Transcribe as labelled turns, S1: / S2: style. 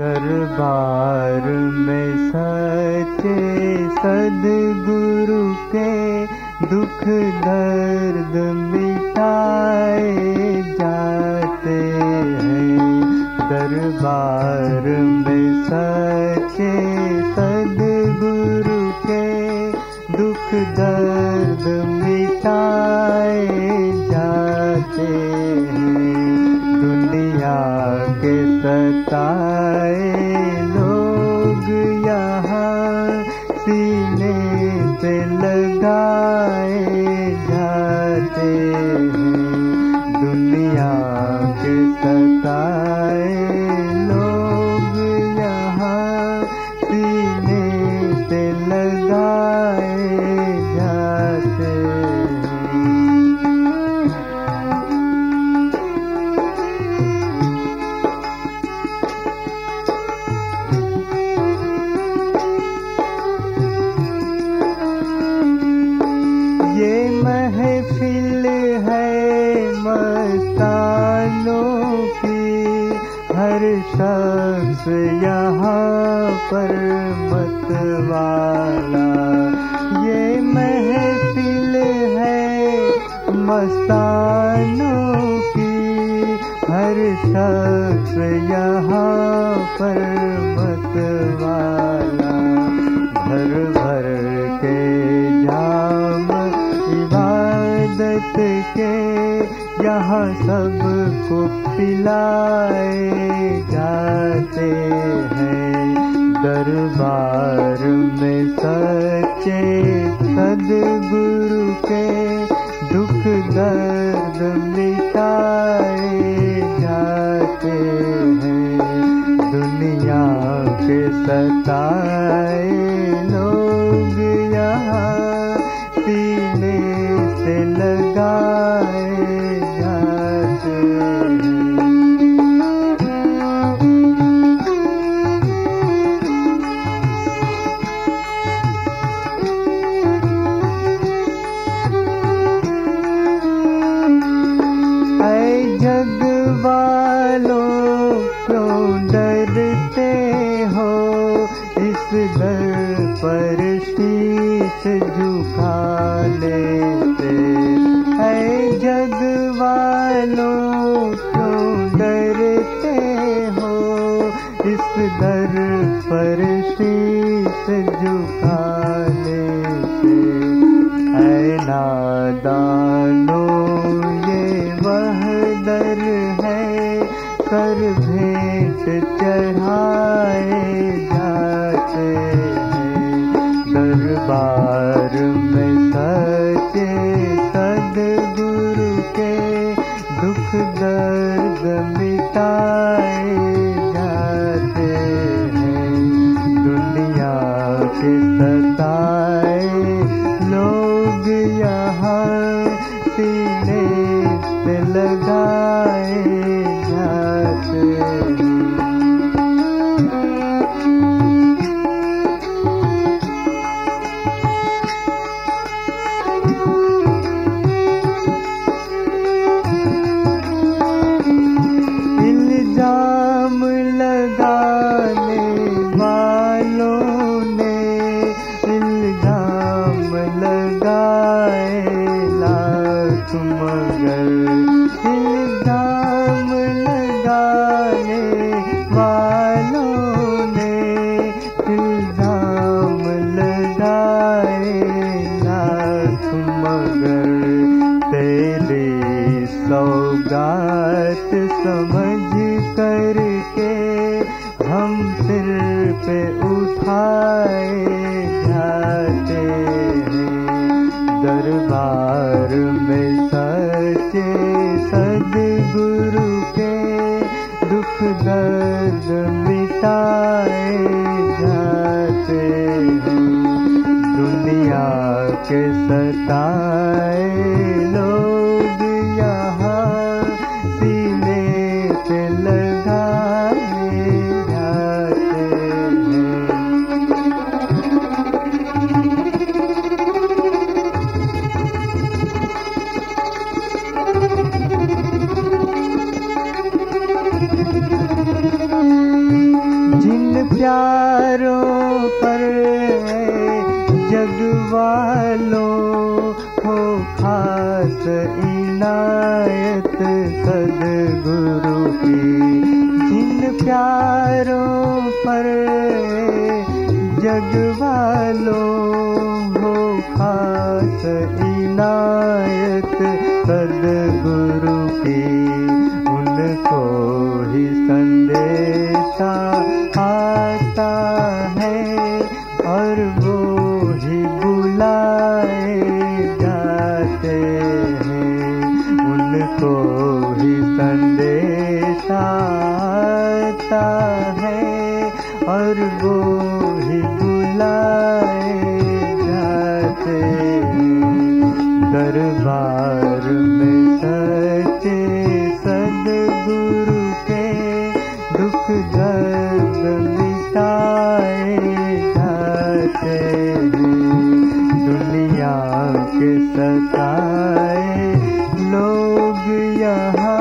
S1: दरबार में सचे सदगुरु के दुख दर्द मिटाए जाते हैं। दरबार में सच्चे जाते यहाँ पर मतवाला। ये महफिल है मस्तानों की। हर शख्स यहाँ पर मतवाला। भर भर के जाम, इबादत के यहाँ सबको पिलाए जाते हैं। दरबार में सच्चे सदगुरु के दुख दर्द मिटाए जाते हैं। दुनिया के सताए लोग यहाँ सीने से लगाए पर शीश झुका लेते ऐ जग वालों क्यों डरते हो। इस दर पर शीश झुका लेते ऐ नादानो, ये वह दर है कर भेंट चढ़ाए दुख दर्द मिटाए। हम सिर पे उठाए जाते दरबार में सच्चे सदगुरु के दुख दर्द मिटाए जाते दुनिया के सताए प्यारों पर जग वालों हो खास इनायत सदगुरु की। जिन प्यारों पर जग वालों हो खास इनायत सदगुरु की। उनको ही संदेशा आता है और वो ही बुलाए जाते दरबार में सच्चे सदगुरु के दुख दर्द मिटाए जाते दुनिया के सताए लोग यहाँ